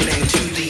listening to the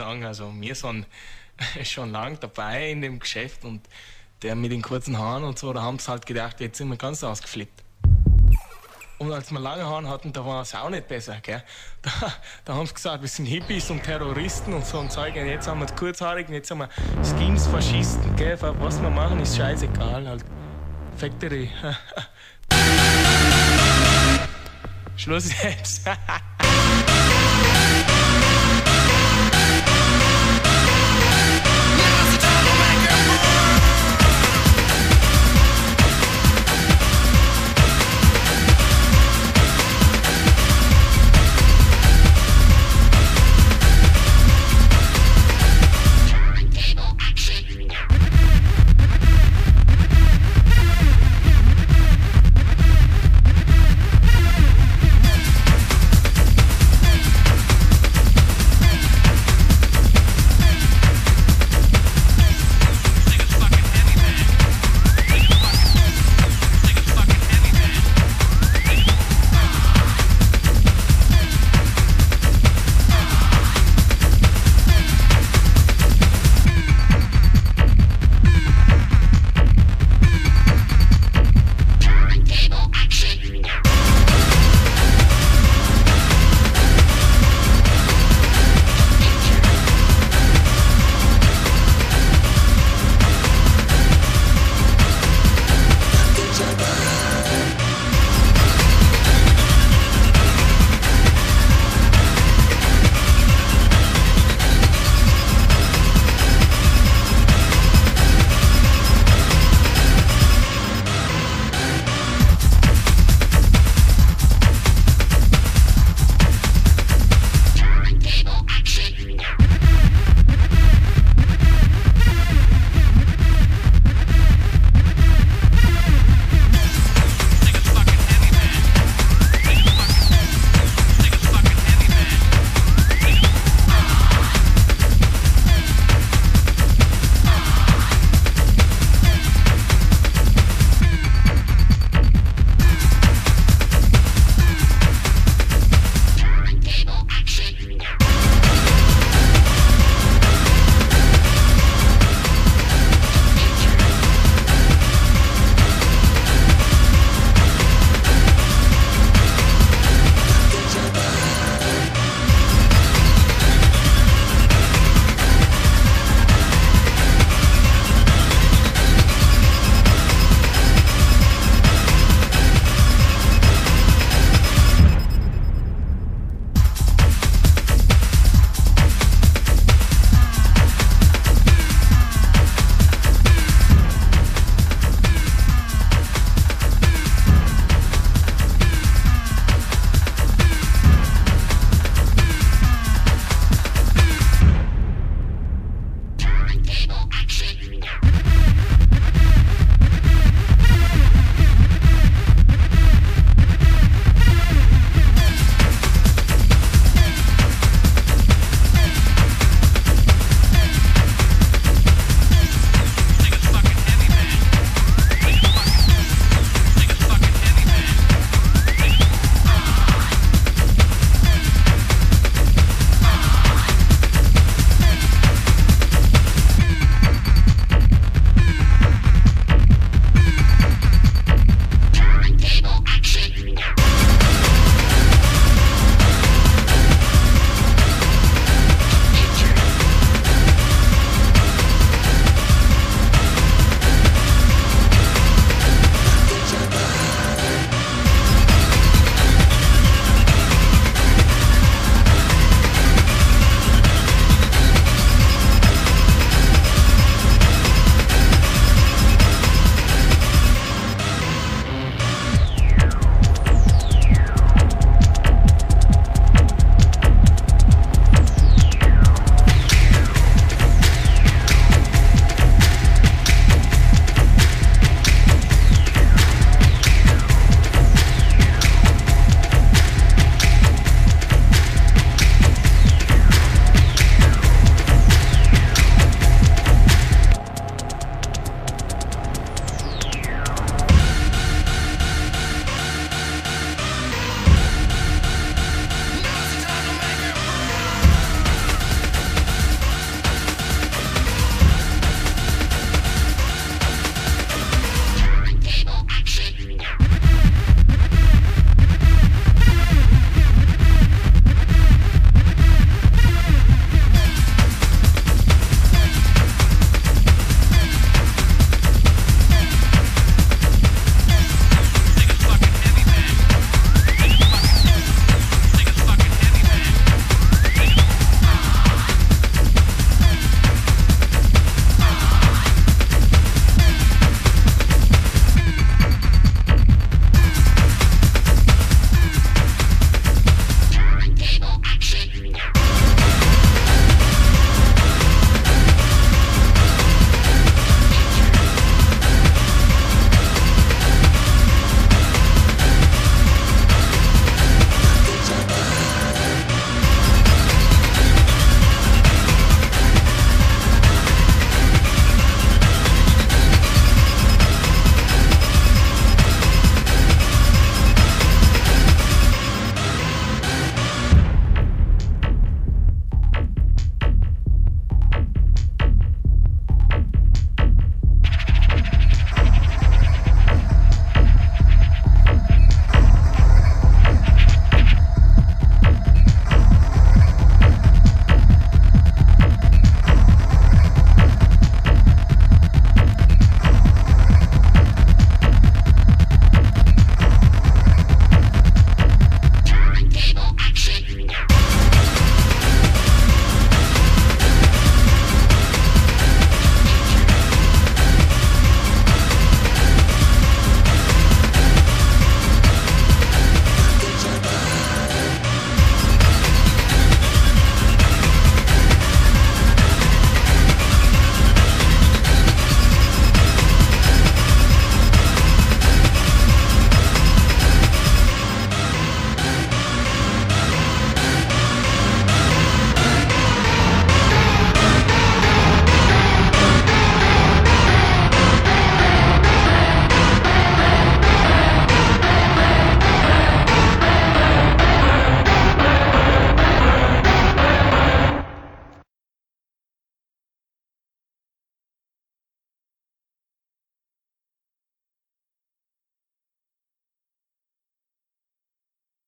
Sagen? Also, wir sind schon lang dabei in dem Geschäft und der mit den kurzen Haaren und so, da haben sie halt gedacht, jetzt sind wir ganz ausgeflippt. Und als wir lange Haare hatten, da war es auch nicht besser, gell? Da, da haben sie gesagt, wir sind Hippies und Terroristen und so ein Zeug. Und jetzt haben wir Kurzhaarigen, jetzt haben wir Schemes, Faschisten, gell? Was wir machen, ist scheißegal halt. Factory. Schluss jetzt.